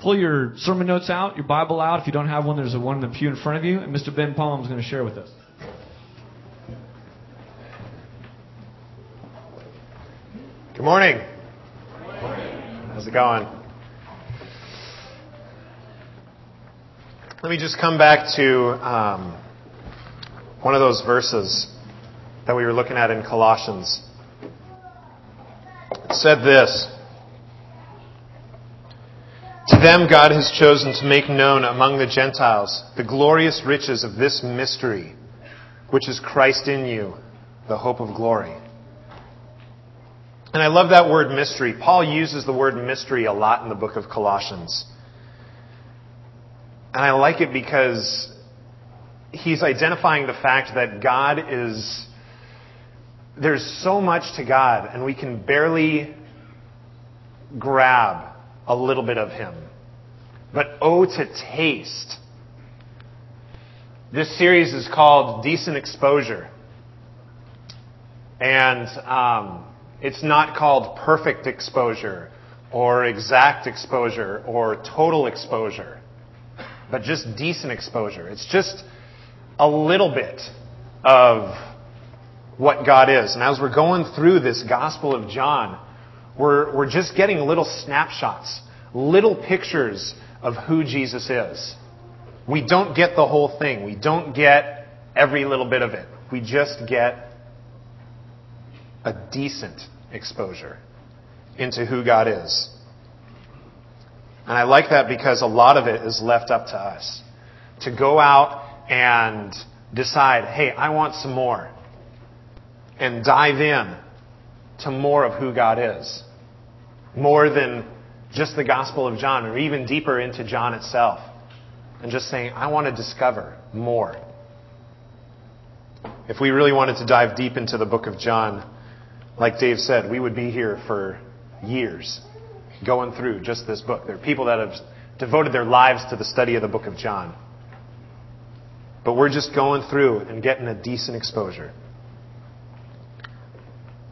pull your sermon notes out, your Bible out. If you don't have one, there's a one in the pew in front of you, and Mr. Ben Palm is going to share with us. Good morning. How's it going? Let me just come back to um, one of those verses that we were looking at in Colossians. It said this To them, God has chosen to make known among the Gentiles the glorious riches of this mystery, which is Christ in you, the hope of glory. And I love that word mystery. Paul uses the word mystery a lot in the book of Colossians. And I like it because he's identifying the fact that God is, there's so much to God, and we can barely grab a little bit of him. But oh, to taste. This series is called Decent Exposure. And, um, it's not called perfect exposure or exact exposure or total exposure, but just decent exposure. It's just a little bit of what God is. And as we're going through this Gospel of John, we're, we're just getting little snapshots, little pictures of who Jesus is. We don't get the whole thing. We don't get every little bit of it. We just get a decent exposure into who God is. And I like that because a lot of it is left up to us to go out and decide, hey, I want some more. And dive in to more of who God is. More than just the Gospel of John, or even deeper into John itself. And just saying, I want to discover more. If we really wanted to dive deep into the book of John, like Dave said, we would be here for years going through just this book. There are people that have devoted their lives to the study of the book of John. But we're just going through and getting a decent exposure.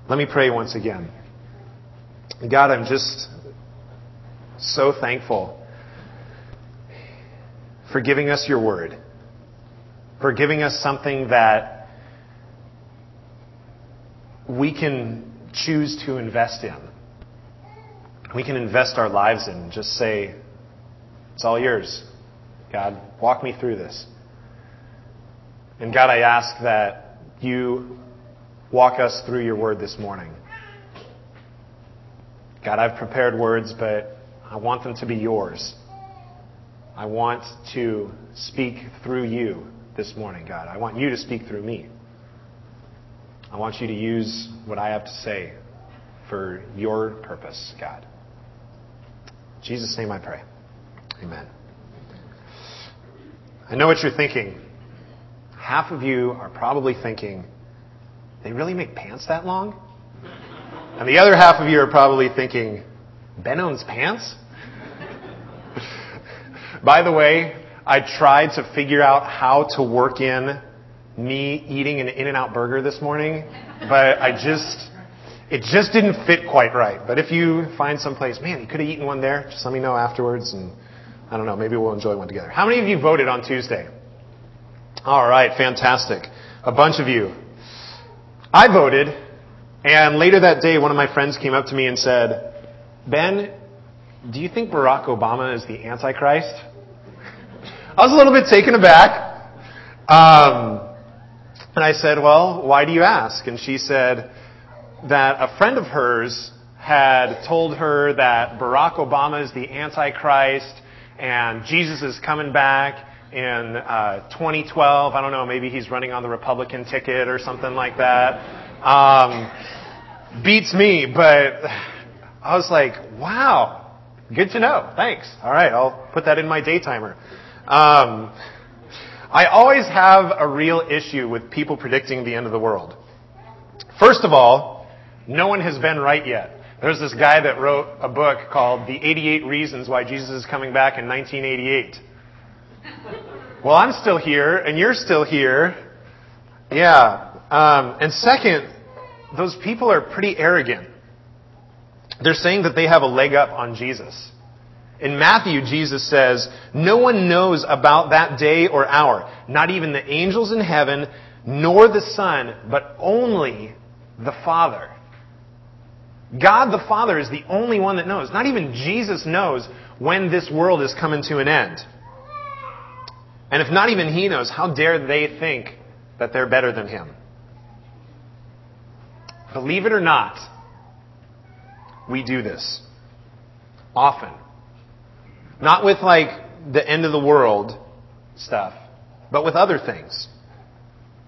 Let me pray once again. God, I'm just so thankful for giving us your word, for giving us something that we can choose to invest in. We can invest our lives in and just say, it's all yours. God, walk me through this. And God, I ask that you walk us through your word this morning. God, I've prepared words, but I want them to be yours. I want to speak through you this morning, God. I want you to speak through me. I want you to use what I have to say for your purpose, God. In Jesus' name I pray. Amen. I know what you're thinking. Half of you are probably thinking, they really make pants that long? And the other half of you are probably thinking, Ben owns pants? By the way, I tried to figure out how to work in me eating an In-N-Out burger this morning, but I just, it just didn't fit quite right. But if you find some place, man, you could have eaten one there, just let me know afterwards and I don't know, maybe we'll enjoy one together. How many of you voted on Tuesday? All right, fantastic. A bunch of you. I voted, and later that day, one of my friends came up to me and said, Ben, do you think Barack Obama is the Antichrist? I was a little bit taken aback. Um, and I said, Well, why do you ask? And she said that a friend of hers had told her that Barack Obama is the Antichrist and Jesus is coming back in uh, 2012. I don't know, maybe he's running on the Republican ticket or something like that. Um, beats me, but I was like, wow, good to know. Thanks. All right, I'll put that in my day timer. Um, I always have a real issue with people predicting the end of the world. First of all, no one has been right yet. There's this guy that wrote a book called The 88 Reasons Why Jesus is Coming Back in 1988. Well, I'm still here, and you're still here. Yeah. Um, and second, those people are pretty arrogant. They're saying that they have a leg up on Jesus. In Matthew, Jesus says, No one knows about that day or hour, not even the angels in heaven, nor the Son, but only the Father. God the Father is the only one that knows. Not even Jesus knows when this world is coming to an end. And if not even He knows, how dare they think that they're better than Him? Believe it or not, we do this. Often. Not with like the end of the world stuff, but with other things.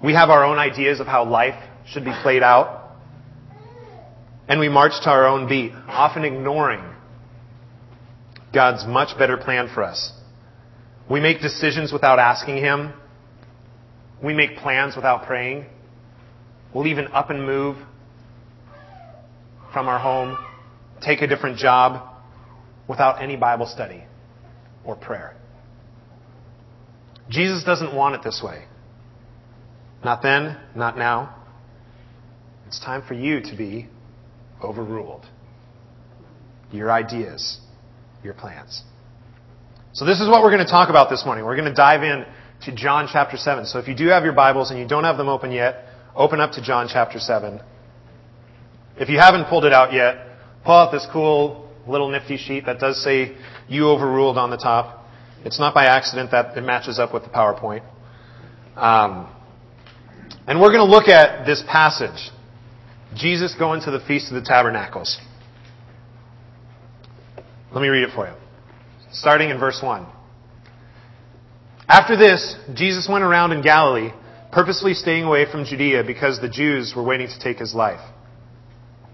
We have our own ideas of how life should be played out. And we march to our own beat, often ignoring God's much better plan for us. We make decisions without asking Him. We make plans without praying. We'll even up and move from our home, take a different job without any Bible study or prayer. Jesus doesn't want it this way. Not then, not now. It's time for you to be overruled. Your ideas, your plans. So this is what we're going to talk about this morning. We're going to dive in to John chapter 7. So if you do have your Bibles and you don't have them open yet, open up to John chapter 7. If you haven't pulled it out yet, pull out this cool little nifty sheet that does say you overruled on the top. It's not by accident that it matches up with the PowerPoint. Um, and we're going to look at this passage Jesus going to the Feast of the Tabernacles. Let me read it for you. Starting in verse 1. After this, Jesus went around in Galilee, purposely staying away from Judea because the Jews were waiting to take his life.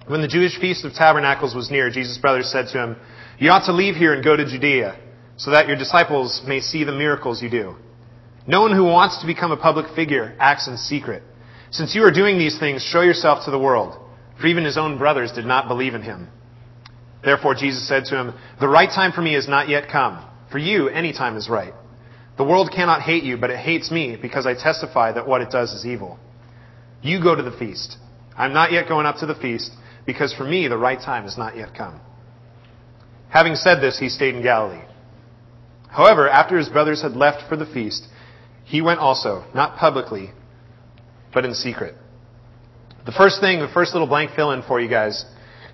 When the Jewish Feast of Tabernacles was near, Jesus' brothers said to him, You ought to leave here and go to Judea, so that your disciples may see the miracles you do. No one who wants to become a public figure acts in secret. Since you are doing these things, show yourself to the world. For even his own brothers did not believe in him. Therefore Jesus said to him, The right time for me is not yet come. For you, any time is right. The world cannot hate you, but it hates me because I testify that what it does is evil. You go to the feast. I'm not yet going up to the feast because for me the right time has not yet come. Having said this, he stayed in Galilee. However, after his brothers had left for the feast, he went also, not publicly, but in secret. The first thing, the first little blank fill in for you guys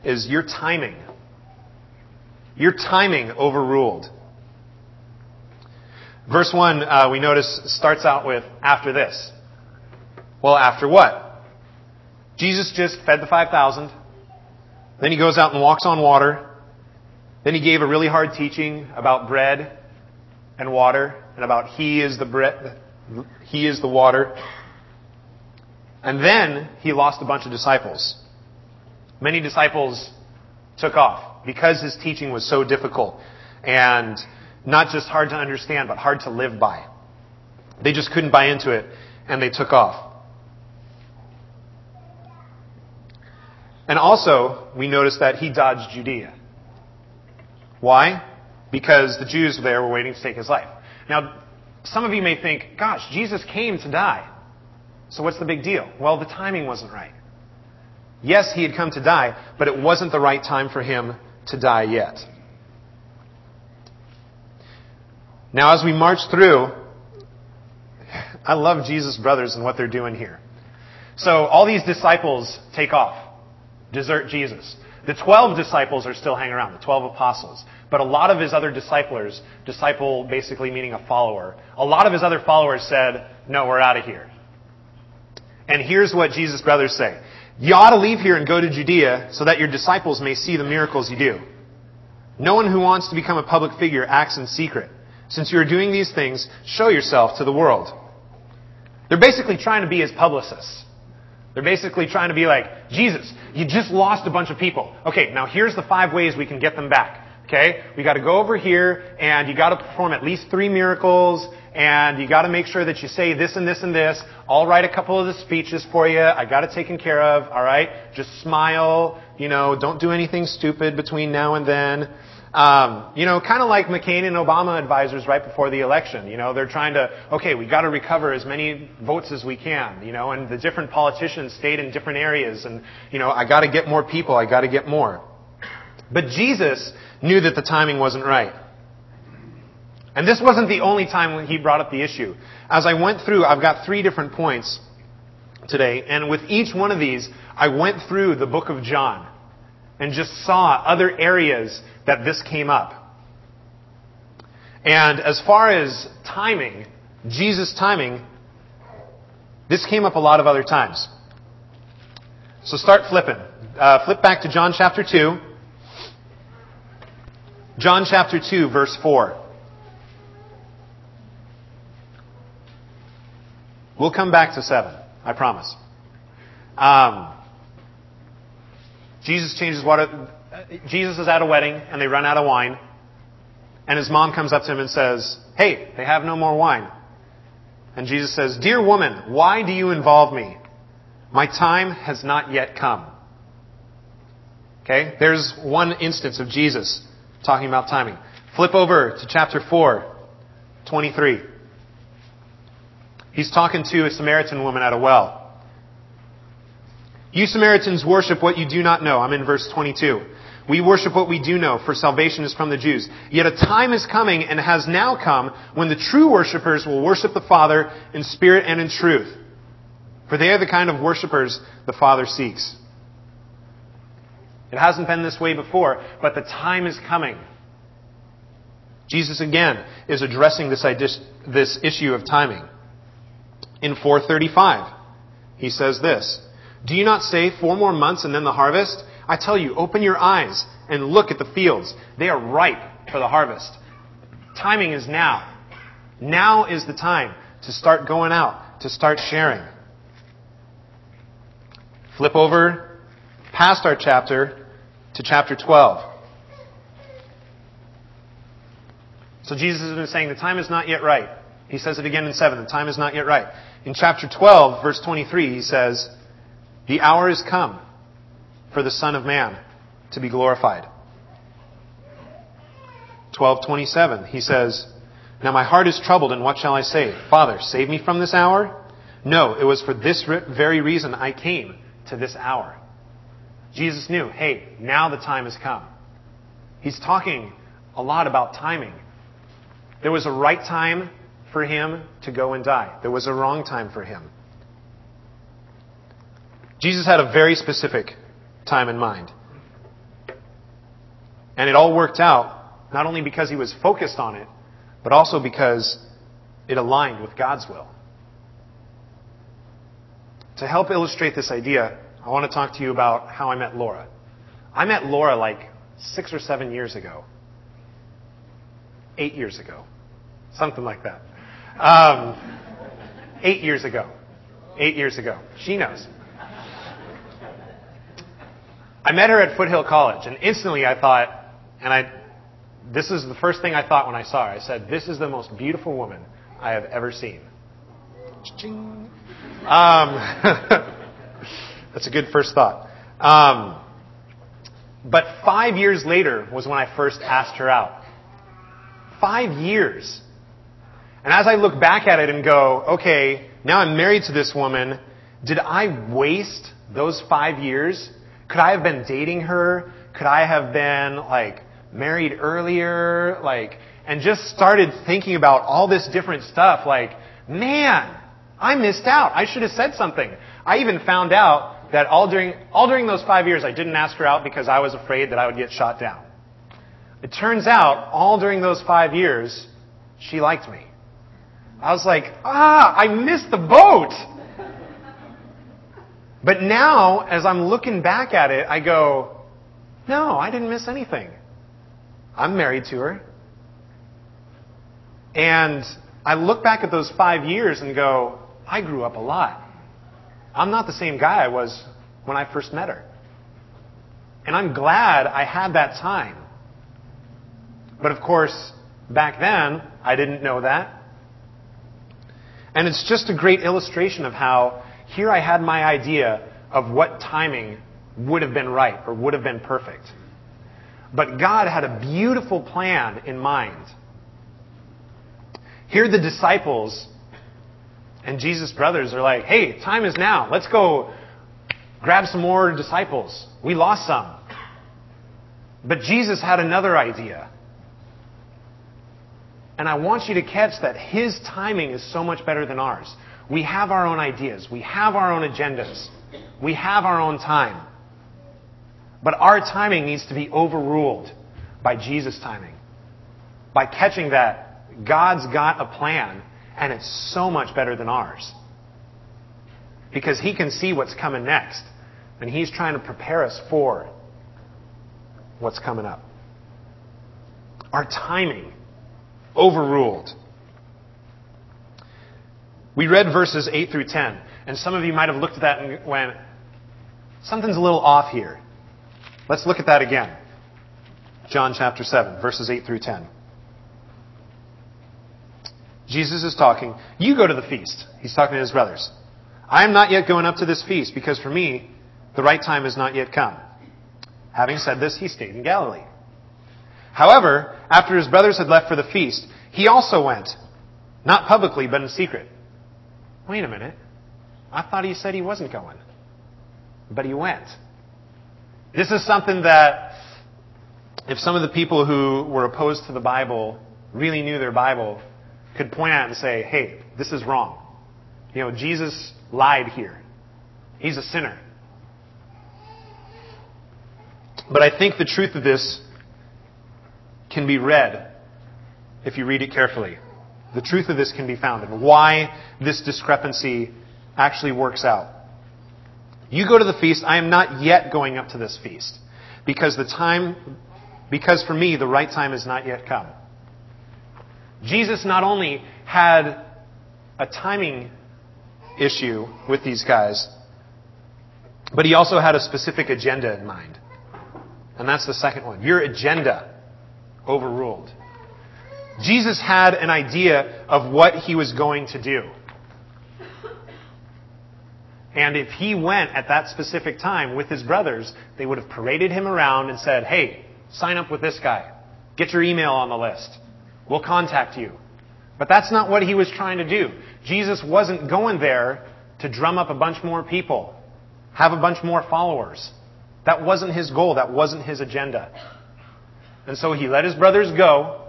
is your timing. Your timing overruled. Verse 1, uh, we notice, starts out with, after this. Well, after what? Jesus just fed the 5,000. Then he goes out and walks on water. Then he gave a really hard teaching about bread and water and about he is the bread, he is the water. And then he lost a bunch of disciples. Many disciples took off because his teaching was so difficult and not just hard to understand, but hard to live by. They just couldn't buy into it and they took off. And also, we notice that he dodged Judea. Why? Because the Jews there were waiting to take his life. Now, some of you may think, gosh, Jesus came to die. So what's the big deal? Well, the timing wasn't right. Yes, he had come to die, but it wasn't the right time for him to die yet. Now, as we march through, I love Jesus' brothers and what they're doing here. So, all these disciples take off, desert Jesus. The 12 disciples are still hanging around, the 12 apostles. But a lot of his other disciples, disciple basically meaning a follower, a lot of his other followers said, No, we're out of here. And here's what Jesus' brothers say. You ought to leave here and go to Judea so that your disciples may see the miracles you do. No one who wants to become a public figure acts in secret. Since you are doing these things, show yourself to the world. They're basically trying to be his publicists. They're basically trying to be like, Jesus, you just lost a bunch of people. Okay, now here's the five ways we can get them back. Okay? We gotta go over here and you gotta perform at least three miracles and you got to make sure that you say this and this and this. I'll write a couple of the speeches for you. I got it taken care of. All right, just smile. You know, don't do anything stupid between now and then. Um, you know, kind of like McCain and Obama advisors right before the election. You know, they're trying to, okay, we got to recover as many votes as we can. You know, and the different politicians stayed in different areas, and you know, I got to get more people. I got to get more. But Jesus knew that the timing wasn't right. And this wasn't the only time when he brought up the issue. As I went through, I've got three different points today, and with each one of these, I went through the book of John and just saw other areas that this came up. And as far as timing, Jesus' timing, this came up a lot of other times. So start flipping. Uh, flip back to John chapter 2. John chapter 2, verse 4. We'll come back to 7, I promise. Um, Jesus changes water. Jesus is at a wedding and they run out of wine. And his mom comes up to him and says, Hey, they have no more wine. And Jesus says, Dear woman, why do you involve me? My time has not yet come. Okay? There's one instance of Jesus talking about timing. Flip over to chapter 4, 23. He's talking to a Samaritan woman at a well. You Samaritans worship what you do not know. I'm in verse 22. We worship what we do know, for salvation is from the Jews. Yet a time is coming and has now come when the true worshippers will worship the Father in spirit and in truth. For they are the kind of worshippers the Father seeks. It hasn't been this way before, but the time is coming. Jesus again is addressing this, this issue of timing. In 435, he says this, Do you not say four more months and then the harvest? I tell you, open your eyes and look at the fields. They are ripe for the harvest. Timing is now. Now is the time to start going out, to start sharing. Flip over past our chapter to chapter 12. So Jesus has been saying the time is not yet right. He says it again in 7. The time is not yet right. In chapter 12, verse 23, he says, The hour is come for the Son of Man to be glorified. 1227, he says, Now my heart is troubled, and what shall I say? Father, save me from this hour? No, it was for this very reason I came to this hour. Jesus knew, hey, now the time has come. He's talking a lot about timing. There was a right time for him to go and die. There was a wrong time for him. Jesus had a very specific time in mind. And it all worked out, not only because he was focused on it, but also because it aligned with God's will. To help illustrate this idea, I want to talk to you about how I met Laura. I met Laura like six or seven years ago. Eight years ago. Something like that. Um, eight years ago. Eight years ago. She knows. I met her at Foothill College, and instantly I thought, and I, this is the first thing I thought when I saw her. I said, "This is the most beautiful woman I have ever seen." Um, that's a good first thought. Um, but five years later was when I first asked her out. Five years. And as I look back at it and go, okay, now I'm married to this woman, did I waste those five years could I have been dating her? Could I have been like married earlier? Like, and just started thinking about all this different stuff. Like, man, I missed out. I should have said something. I even found out that all during, all during those five years, I didn't ask her out because I was afraid that I would get shot down. It turns out, all during those five years, she liked me. I was like, ah, I missed the boat. But now, as I'm looking back at it, I go, no, I didn't miss anything. I'm married to her. And I look back at those five years and go, I grew up a lot. I'm not the same guy I was when I first met her. And I'm glad I had that time. But of course, back then, I didn't know that. And it's just a great illustration of how here I had my idea of what timing would have been right or would have been perfect. But God had a beautiful plan in mind. Here the disciples and Jesus' brothers are like, hey, time is now. Let's go grab some more disciples. We lost some. But Jesus had another idea. And I want you to catch that His timing is so much better than ours. We have our own ideas. We have our own agendas. We have our own time. But our timing needs to be overruled by Jesus' timing. By catching that God's got a plan and it's so much better than ours. Because He can see what's coming next and He's trying to prepare us for what's coming up. Our timing overruled. We read verses 8 through 10, and some of you might have looked at that and went, something's a little off here. Let's look at that again. John chapter 7, verses 8 through 10. Jesus is talking. You go to the feast. He's talking to his brothers. I am not yet going up to this feast because for me, the right time has not yet come. Having said this, he stayed in Galilee. However, after his brothers had left for the feast, he also went, not publicly, but in secret. Wait a minute. I thought he said he wasn't going. But he went. This is something that, if some of the people who were opposed to the Bible really knew their Bible, could point out and say, hey, this is wrong. You know, Jesus lied here. He's a sinner. But I think the truth of this can be read if you read it carefully. The truth of this can be found and why this discrepancy actually works out. You go to the feast. I am not yet going up to this feast because the time, because for me, the right time has not yet come. Jesus not only had a timing issue with these guys, but he also had a specific agenda in mind. And that's the second one. Your agenda overruled. Jesus had an idea of what he was going to do. And if he went at that specific time with his brothers, they would have paraded him around and said, hey, sign up with this guy. Get your email on the list. We'll contact you. But that's not what he was trying to do. Jesus wasn't going there to drum up a bunch more people, have a bunch more followers. That wasn't his goal. That wasn't his agenda. And so he let his brothers go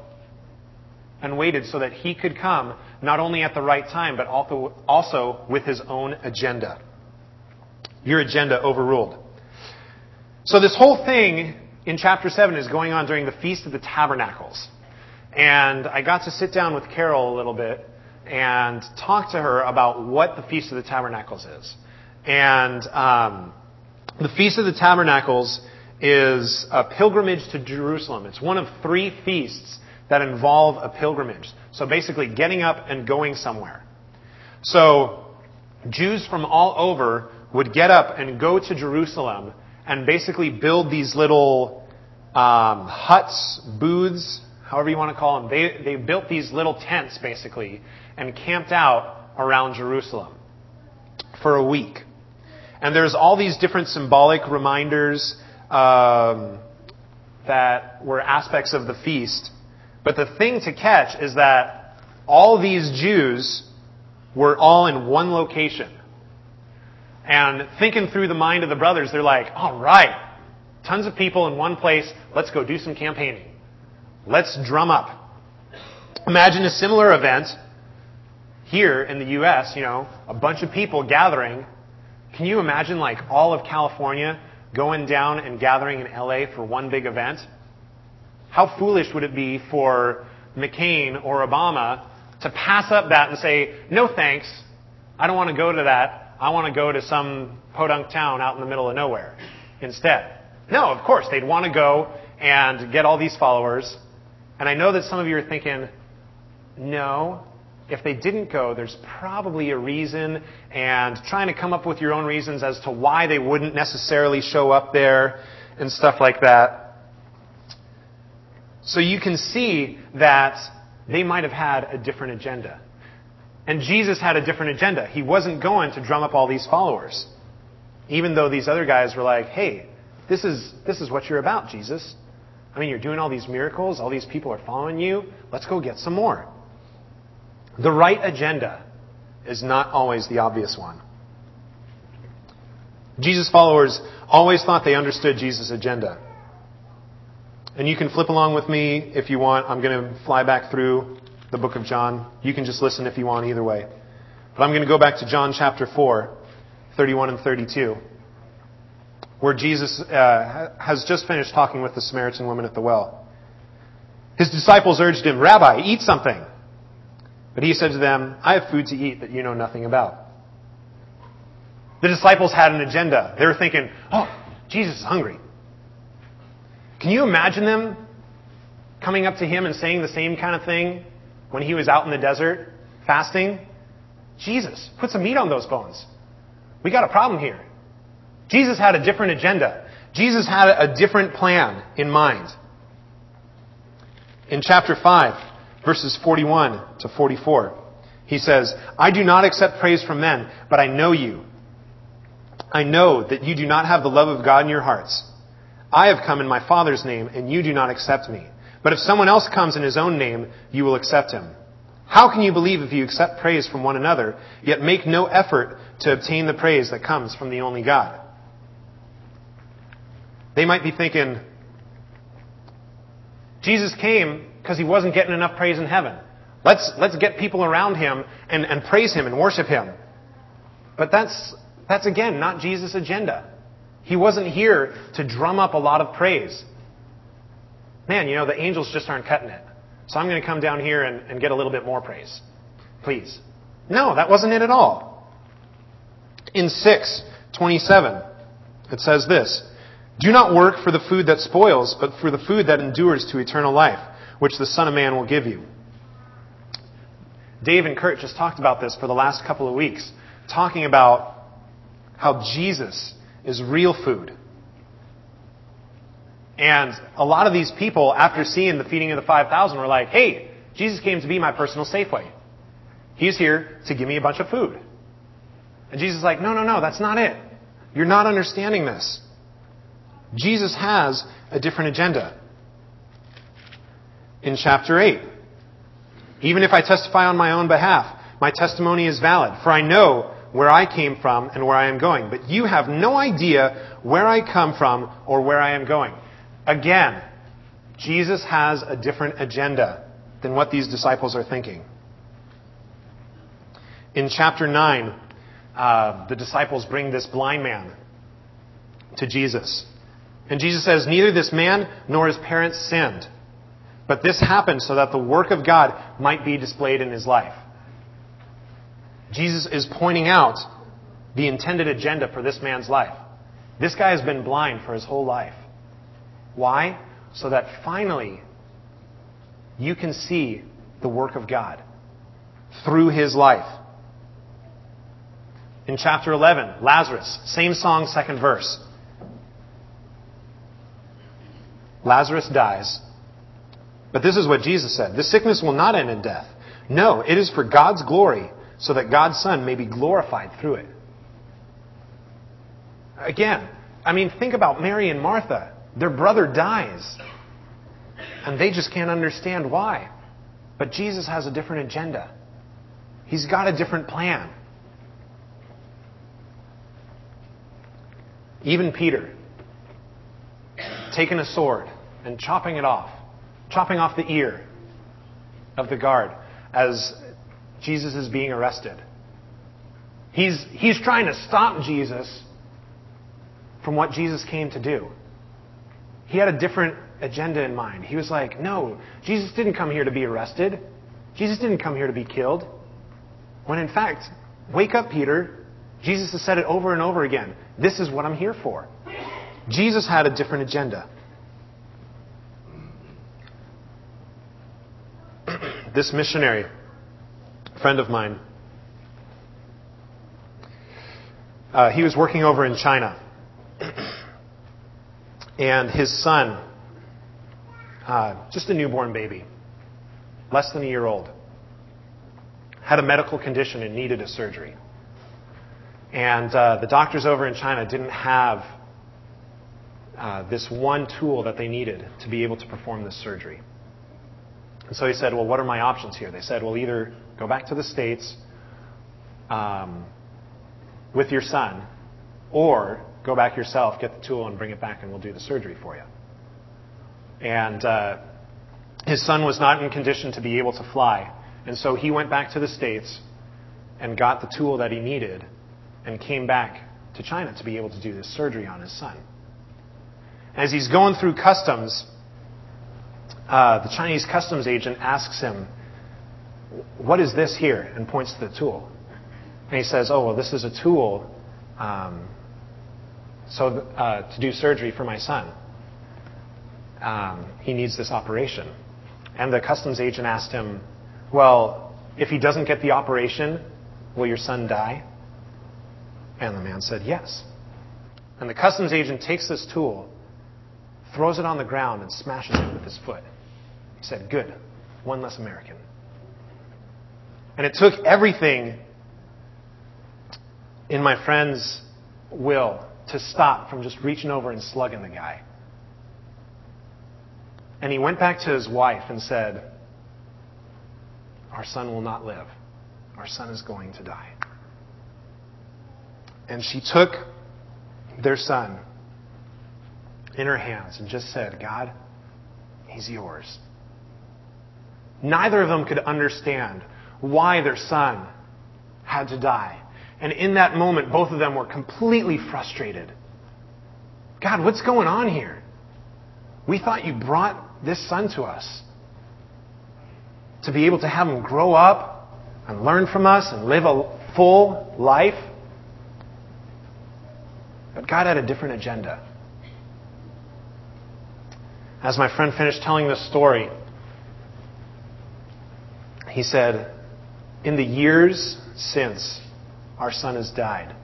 and waited so that he could come not only at the right time, but also, with his own agenda. Your agenda overruled. So this whole thing in chapter 7 is going on during the Feast of the Tabernacles. And I got to sit down with Carol a little bit and talk to her about what the Feast of the Tabernacles is. And um, the Feast of the Tabernacles is a pilgrimage to Jerusalem. It's one of three feasts that involve a pilgrimage. So basically, getting up and going somewhere. So, Jews from all over would get up and go to Jerusalem and basically build these little um, huts, booths, however you want to call them. They, they built these little tents, basically, and camped out around Jerusalem for a week. And there's all these different symbolic reminders um, that were aspects of the feast. But the thing to catch is that all these Jews were all in one location. And thinking through the mind of the brothers, they're like, all right, tons of people in one place, let's go do some campaigning. Let's drum up. Imagine a similar event here in the U.S., you know, a bunch of people gathering. Can you imagine like all of California going down and gathering in LA for one big event? How foolish would it be for McCain or Obama to pass up that and say, no thanks, I don't want to go to that. I want to go to some podunk town out in the middle of nowhere instead. No, of course, they'd want to go and get all these followers. And I know that some of you are thinking, no, if they didn't go, there's probably a reason, and trying to come up with your own reasons as to why they wouldn't necessarily show up there and stuff like that. So you can see that they might have had a different agenda. And Jesus had a different agenda. He wasn't going to drum up all these followers. Even though these other guys were like, hey, this is, this is what you're about, Jesus. I mean, you're doing all these miracles, all these people are following you. Let's go get some more. The right agenda is not always the obvious one. Jesus' followers always thought they understood Jesus' agenda. And you can flip along with me if you want. I'm going to fly back through the book of John. You can just listen if you want either way. But I'm going to go back to John chapter 4, 31 and 32, where Jesus uh, has just finished talking with the Samaritan woman at the well. His disciples urged him, Rabbi, eat something. But he said to them, I have food to eat that you know nothing about. The disciples had an agenda. They were thinking, oh, Jesus is hungry. Can you imagine them coming up to him and saying the same kind of thing when he was out in the desert fasting? Jesus, put some meat on those bones. We got a problem here. Jesus had a different agenda. Jesus had a different plan in mind. In chapter 5, verses 41 to 44, he says, I do not accept praise from men, but I know you. I know that you do not have the love of God in your hearts. I have come in my Father's name, and you do not accept me. But if someone else comes in his own name, you will accept him. How can you believe if you accept praise from one another, yet make no effort to obtain the praise that comes from the only God? They might be thinking, Jesus came because he wasn't getting enough praise in heaven. Let's, let's get people around him and, and praise him and worship him. But that's, that's again not Jesus' agenda. He wasn't here to drum up a lot of praise. Man, you know, the angels just aren't cutting it. So I'm going to come down here and, and get a little bit more praise. Please. No, that wasn't it at all. In 627, it says this Do not work for the food that spoils, but for the food that endures to eternal life, which the Son of Man will give you. Dave and Kurt just talked about this for the last couple of weeks, talking about how Jesus is real food. And a lot of these people, after seeing the feeding of the 5,000, were like, hey, Jesus came to be my personal Safeway. He's here to give me a bunch of food. And Jesus is like, no, no, no, that's not it. You're not understanding this. Jesus has a different agenda. In chapter 8, even if I testify on my own behalf, my testimony is valid, for I know where I came from and where I am going. But you have no idea where I come from or where I am going. Again, Jesus has a different agenda than what these disciples are thinking. In chapter 9, uh, the disciples bring this blind man to Jesus. And Jesus says, Neither this man nor his parents sinned. But this happened so that the work of God might be displayed in his life. Jesus is pointing out the intended agenda for this man's life. This guy has been blind for his whole life. Why? So that finally you can see the work of God through his life. In chapter 11, Lazarus, same song, second verse. Lazarus dies. But this is what Jesus said The sickness will not end in death. No, it is for God's glory so that God's Son may be glorified through it. Again, I mean, think about Mary and Martha. Their brother dies, and they just can't understand why. But Jesus has a different agenda, He's got a different plan. Even Peter, taking a sword and chopping it off, chopping off the ear of the guard as Jesus is being arrested. He's, he's trying to stop Jesus from what Jesus came to do. He had a different agenda in mind. He was like, no, Jesus didn't come here to be arrested. Jesus didn't come here to be killed. When in fact, wake up, Peter. Jesus has said it over and over again. This is what I'm here for. Jesus had a different agenda. this missionary friend of mine. Uh, he was working over in China. and his son, uh, just a newborn baby, less than a year old, had a medical condition and needed a surgery. And uh, the doctors over in China didn't have uh, this one tool that they needed to be able to perform this surgery. And so he said, Well, what are my options here? They said, Well, either go back to the States um, with your son, or go back yourself, get the tool, and bring it back, and we'll do the surgery for you. And uh, his son was not in condition to be able to fly. And so he went back to the States and got the tool that he needed and came back to China to be able to do this surgery on his son. As he's going through customs, uh, the Chinese customs agent asks him, What is this here? and points to the tool. And he says, Oh, well, this is a tool um, so, uh, to do surgery for my son. Um, he needs this operation. And the customs agent asked him, Well, if he doesn't get the operation, will your son die? And the man said, Yes. And the customs agent takes this tool, throws it on the ground, and smashes it with his foot. He said, Good. One less American. And it took everything in my friend's will to stop from just reaching over and slugging the guy. And he went back to his wife and said, Our son will not live. Our son is going to die. And she took their son in her hands and just said, God, he's yours. Neither of them could understand why their son had to die. And in that moment, both of them were completely frustrated. God, what's going on here? We thought you brought this son to us to be able to have him grow up and learn from us and live a full life. But God had a different agenda. As my friend finished telling this story, he said, In the years since our son has died,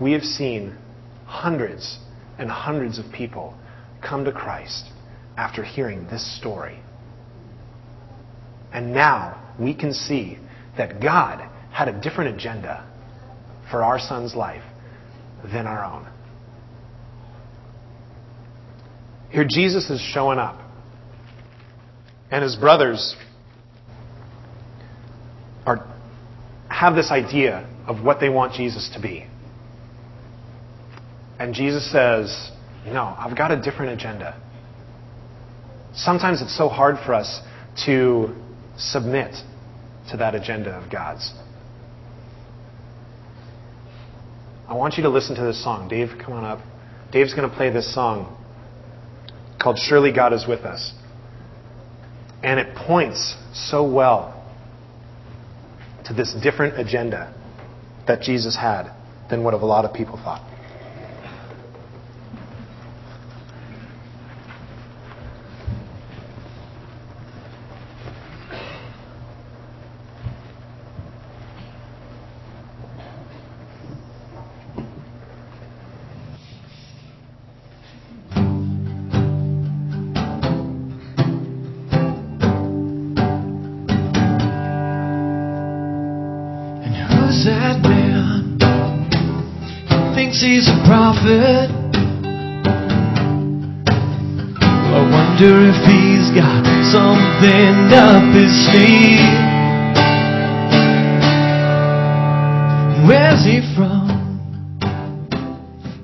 we have seen hundreds and hundreds of people come to Christ after hearing this story. And now we can see that God had a different agenda for our son's life than our own. Here, Jesus is showing up. And his brothers are, have this idea of what they want Jesus to be. And Jesus says, No, I've got a different agenda. Sometimes it's so hard for us to submit to that agenda of God's. I want you to listen to this song. Dave, come on up. Dave's going to play this song called Surely God is With Us. And it points so well to this different agenda that Jesus had than what a lot of people thought. Prophet. I wonder if he's got something up his sleeve. Where's he from?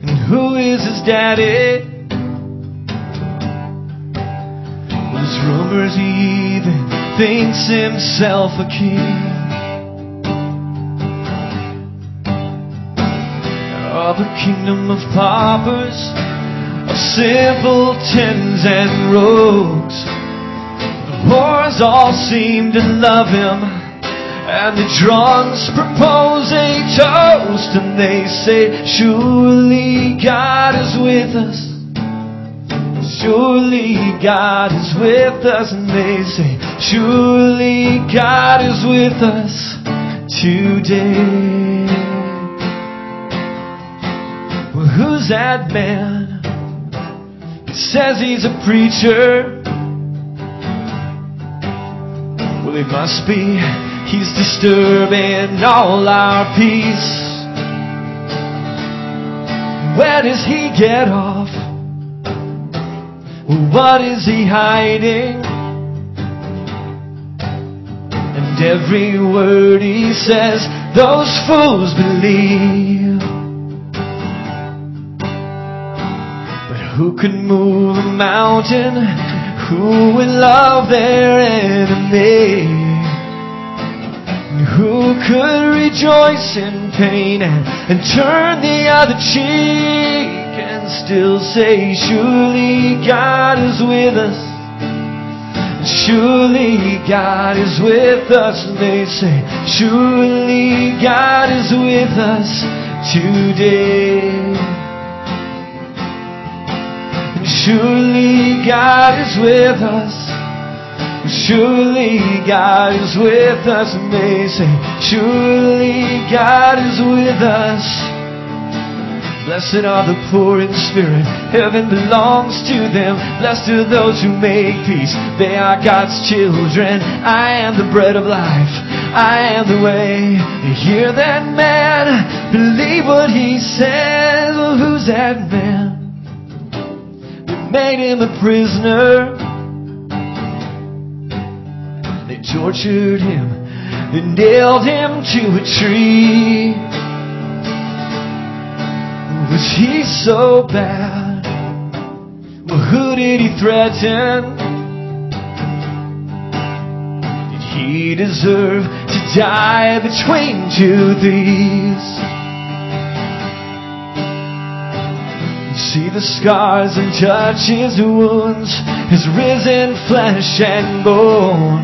And who is his daddy? There's rumors he even thinks himself a king. A kingdom of paupers, of simpletons and rogues. The whores all seem to love him, and the drunks propose a toast, and they say, Surely God is with us. Surely God is with us, and they say, Surely God is with us today. That man? He says he's a preacher. Well, he must be. He's disturbing all our peace. Where does he get off? What is he hiding? And every word he says, those fools believe. Who can move a mountain? Who would love their enemy? Who could rejoice in pain and, and turn the other cheek and still say, Surely God is with us. Surely God is with us. And they say, Surely God is with us today. Surely God is with us. Surely God is with us. And they say, Surely God is with us. Blessed are the poor in spirit, heaven belongs to them. Blessed are those who make peace, they are God's children. I am the bread of life, I am the way. Hear that man, believe what he says. Well, who's that man? Made him a prisoner. They tortured him, they nailed him to a tree. Was he so bad? Well, who did he threaten? Did he deserve to die between two thieves? See the scars and touch his wounds, his risen flesh and bone.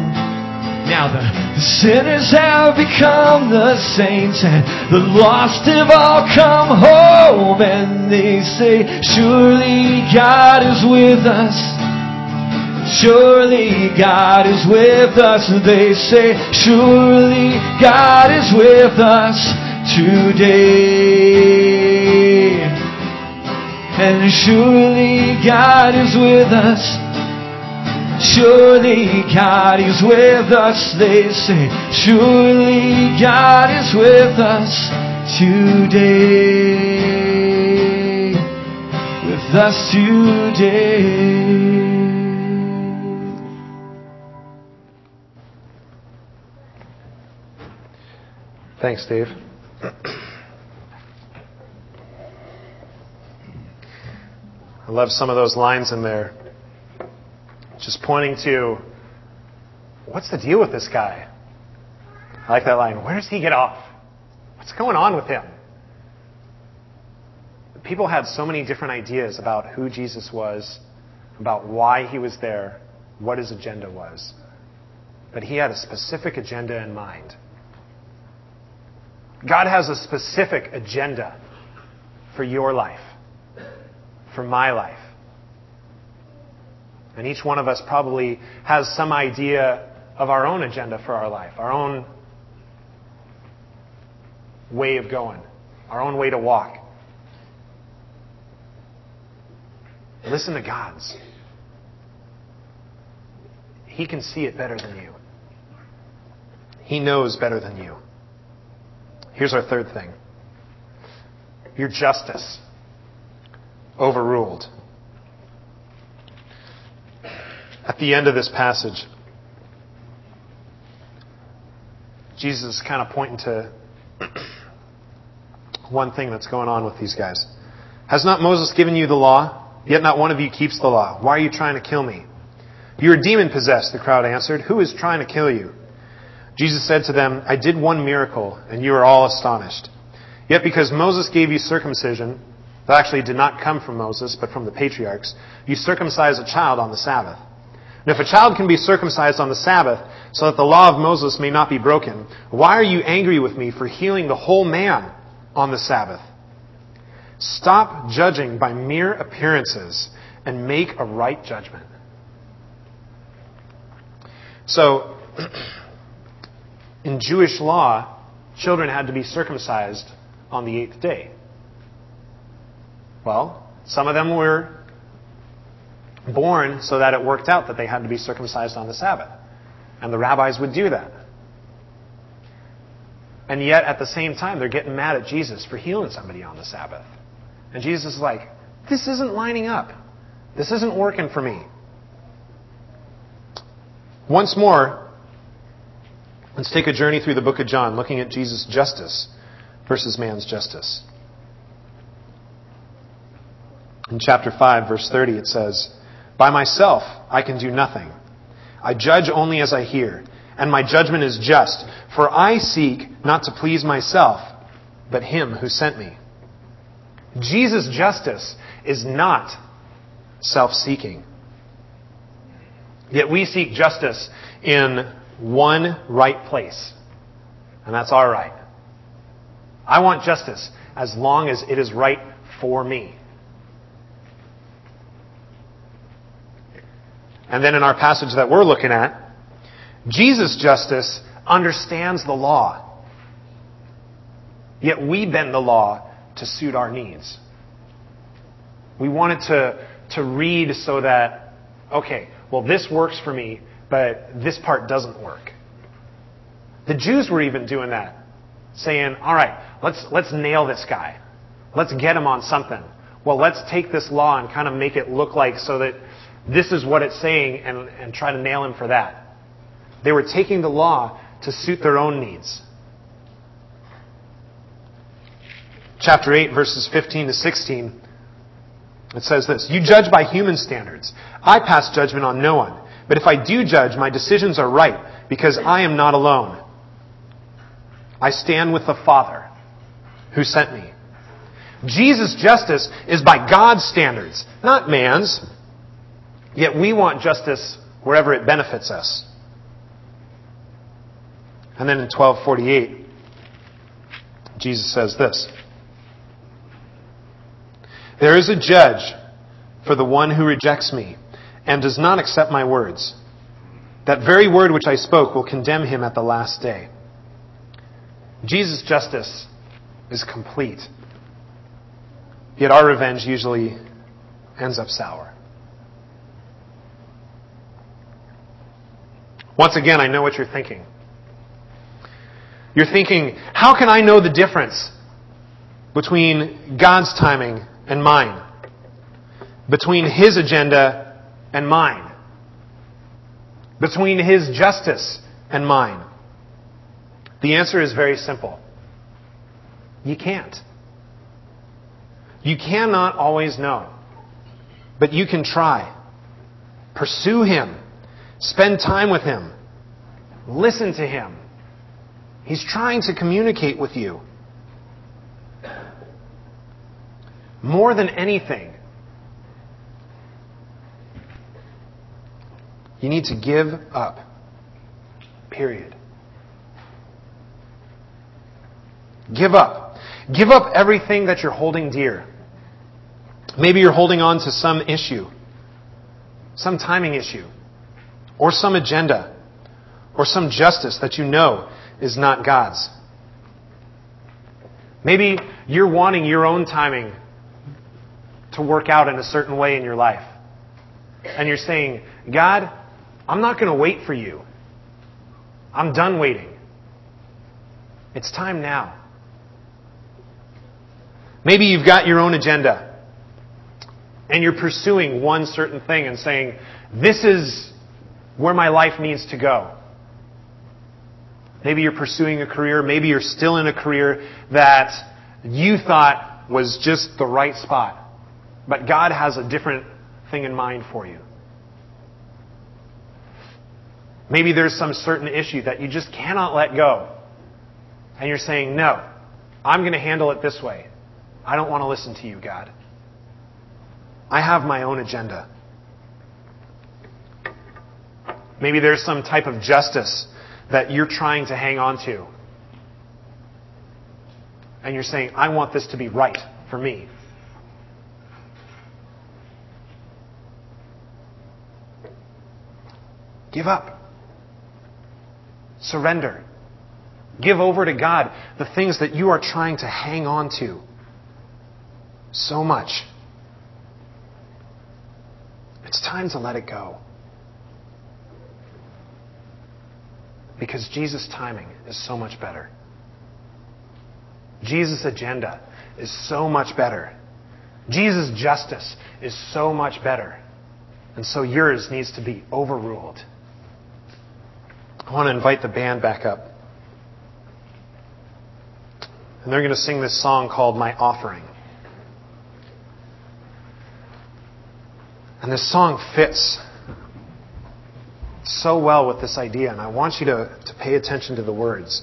Now the, the sinners have become the saints and the lost have all come home and they say, surely God is with us. Surely God is with us. They say, surely God is with us today. And surely God is with us. Surely God is with us, they say. Surely God is with us today. With us today. Thanks, Dave. I love some of those lines in there. Just pointing to what's the deal with this guy? I like that line. Where does he get off? What's going on with him? People had so many different ideas about who Jesus was, about why he was there, what his agenda was. But he had a specific agenda in mind. God has a specific agenda for your life, for my life. And each one of us probably has some idea of our own agenda for our life, our own way of going, our own way to walk. Listen to God's. He can see it better than you. He knows better than you. Here's our third thing your justice overruled. At the end of this passage, Jesus is kind of pointing to one thing that's going on with these guys. Has not Moses given you the law? Yet not one of you keeps the law. Why are you trying to kill me? You are demon possessed, the crowd answered. Who is trying to kill you? Jesus said to them, I did one miracle, and you are all astonished. Yet because Moses gave you circumcision, that actually did not come from Moses, but from the patriarchs, you circumcise a child on the Sabbath. And if a child can be circumcised on the Sabbath, so that the law of Moses may not be broken, why are you angry with me for healing the whole man on the Sabbath? Stop judging by mere appearances and make a right judgment. So, in Jewish law, children had to be circumcised on the eighth day. Well, some of them were born so that it worked out that they had to be circumcised on the Sabbath. And the rabbis would do that. And yet, at the same time, they're getting mad at Jesus for healing somebody on the Sabbath. And Jesus is like, this isn't lining up. This isn't working for me. Once more, let's take a journey through the book of John, looking at Jesus' justice versus man's justice. In chapter 5, verse 30, it says, By myself I can do nothing. I judge only as I hear, and my judgment is just. For I seek not to please myself, but him who sent me. Jesus' justice is not self seeking. Yet we seek justice in one right place, and that's our right. I want justice as long as it is right for me. And then in our passage that we're looking at, Jesus' justice understands the law. Yet we bend the law to suit our needs. We want it to, to read so that, okay, well, this works for me, but this part doesn't work. The Jews were even doing that, saying, all right, let's, let's nail this guy. Let's get him on something. Well, let's take this law and kind of make it look like so that this is what it's saying and, and try to nail him for that. They were taking the law to suit their own needs. Chapter 8, verses 15 to 16, it says this You judge by human standards. I pass judgment on no one. But if I do judge, my decisions are right because I am not alone. I stand with the Father who sent me. Jesus' justice is by God's standards, not man's. Yet we want justice wherever it benefits us. And then in 1248, Jesus says this There is a judge for the one who rejects me and does not accept my words. That very word which I spoke will condemn him at the last day. Jesus' justice is complete. Yet our revenge usually ends up sour. Once again, I know what you're thinking. You're thinking, how can I know the difference between God's timing and mine? Between His agenda and mine? Between His justice and mine? The answer is very simple. You can't. You cannot always know. But you can try. Pursue Him. Spend time with Him. Listen to Him. He's trying to communicate with you. More than anything, you need to give up. Period. Give up. Give up everything that you're holding dear. Maybe you're holding on to some issue, some timing issue, or some agenda, or some justice that you know is not God's. Maybe you're wanting your own timing to work out in a certain way in your life. And you're saying, God, I'm not going to wait for you. I'm done waiting. It's time now. Maybe you've got your own agenda and you're pursuing one certain thing and saying, This is where my life needs to go. Maybe you're pursuing a career, maybe you're still in a career that you thought was just the right spot. But God has a different thing in mind for you. Maybe there's some certain issue that you just cannot let go. And you're saying, No, I'm going to handle it this way. I don't want to listen to you, God. I have my own agenda. Maybe there's some type of justice that you're trying to hang on to. And you're saying, I want this to be right for me. Give up. Surrender. Give over to God the things that you are trying to hang on to so much. It's time to let it go. Because Jesus' timing is so much better. Jesus' agenda is so much better. Jesus' justice is so much better. And so yours needs to be overruled. I want to invite the band back up. And they're going to sing this song called My Offering. And this song fits so well with this idea, and I want you to, to pay attention to the words.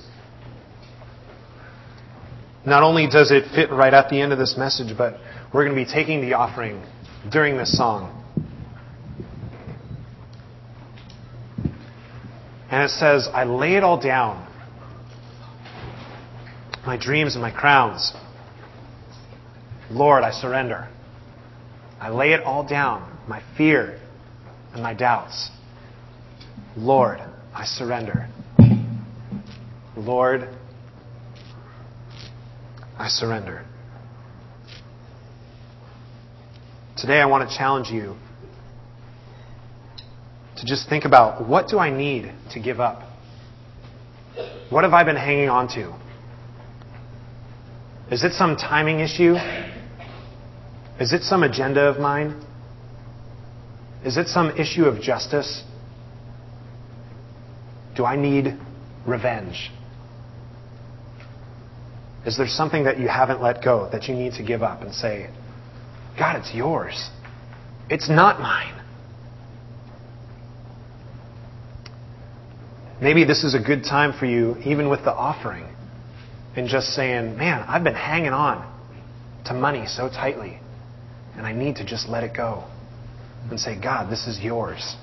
Not only does it fit right at the end of this message, but we're going to be taking the offering during this song. And it says, I lay it all down my dreams and my crowns. Lord, I surrender. I lay it all down, my fear and my doubts. Lord, I surrender. Lord, I surrender. Today I want to challenge you to just think about what do I need to give up? What have I been hanging on to? Is it some timing issue? Is it some agenda of mine? Is it some issue of justice? Do I need revenge? Is there something that you haven't let go that you need to give up and say, God, it's yours? It's not mine. Maybe this is a good time for you, even with the offering, and just saying, man, I've been hanging on to money so tightly, and I need to just let it go and say, God, this is yours.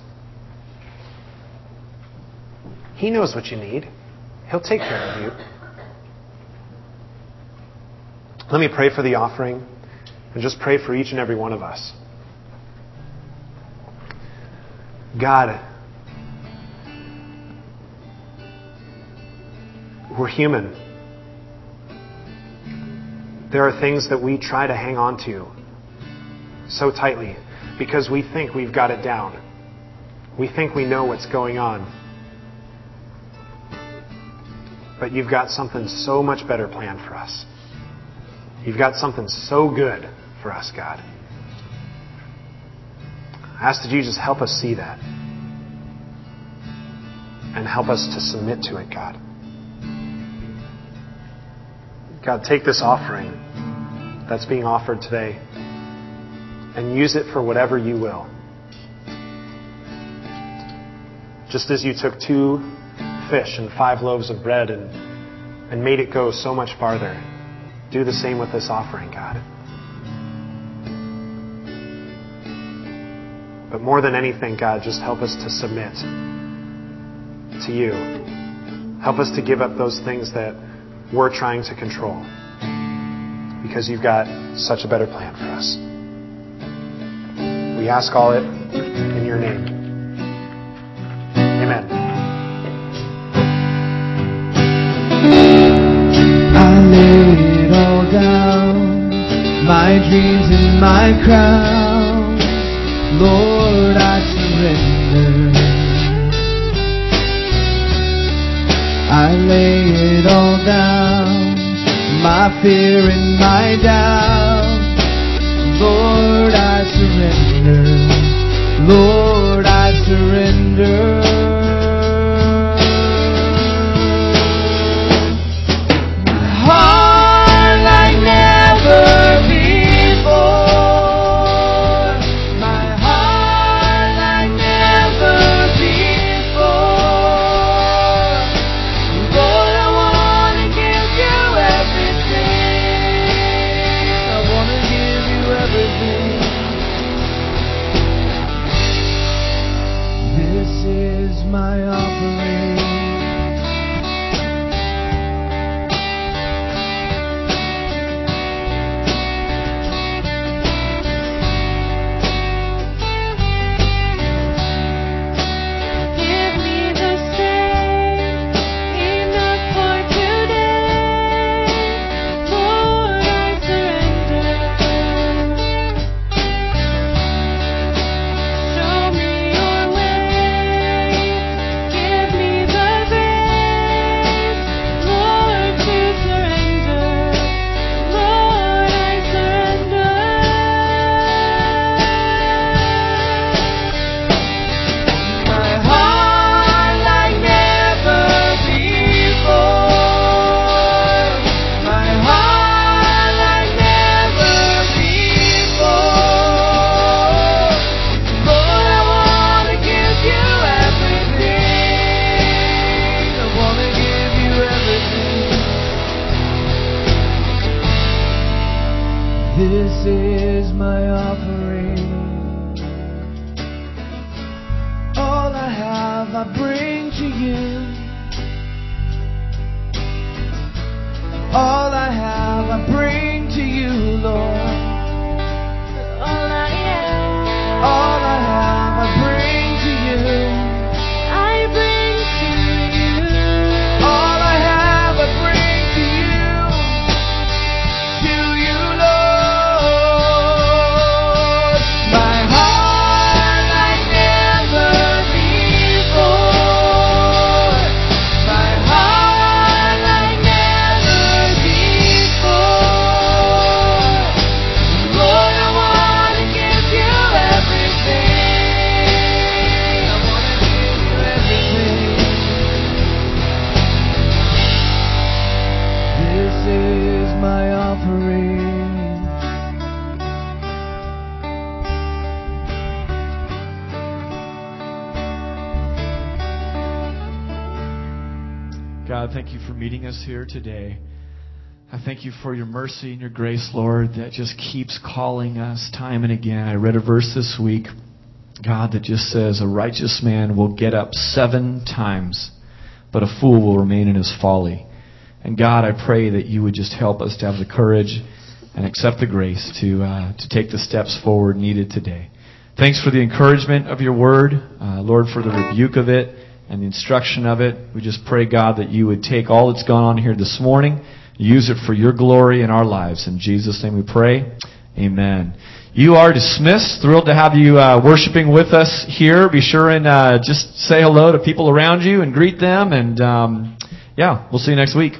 He knows what you need. He'll take care of you. Let me pray for the offering and just pray for each and every one of us. God, we're human. There are things that we try to hang on to so tightly because we think we've got it down. We think we know what's going on. But you've got something so much better planned for us. You've got something so good for us, God. I ask that you just help us see that. And help us to submit to it, God. God, take this offering that's being offered today and use it for whatever you will. Just as you took two fish and five loaves of bread and, and made it go so much farther, do the same with this offering, God. But more than anything, God, just help us to submit to you. Help us to give up those things that we're trying to control. Because you've got such a better plan for us. We ask all it in your name. Amen. Lay it all down, my dreams and my crown. Lord, I surrender. I lay it all down, my fear and my doubt. Lord, I surrender. Lord, I surrender. Thank you for meeting us here today. I thank you for your mercy and your grace, Lord, that just keeps calling us time and again. I read a verse this week, God, that just says, A righteous man will get up seven times, but a fool will remain in his folly. And God, I pray that you would just help us to have the courage and accept the grace to, uh, to take the steps forward needed today. Thanks for the encouragement of your word, uh, Lord, for the rebuke of it and the instruction of it. We just pray, God, that you would take all that's gone on here this morning, use it for your glory in our lives. In Jesus' name we pray. Amen. You are dismissed. Thrilled to have you uh, worshiping with us here. Be sure and uh, just say hello to people around you and greet them. And um, yeah, we'll see you next week.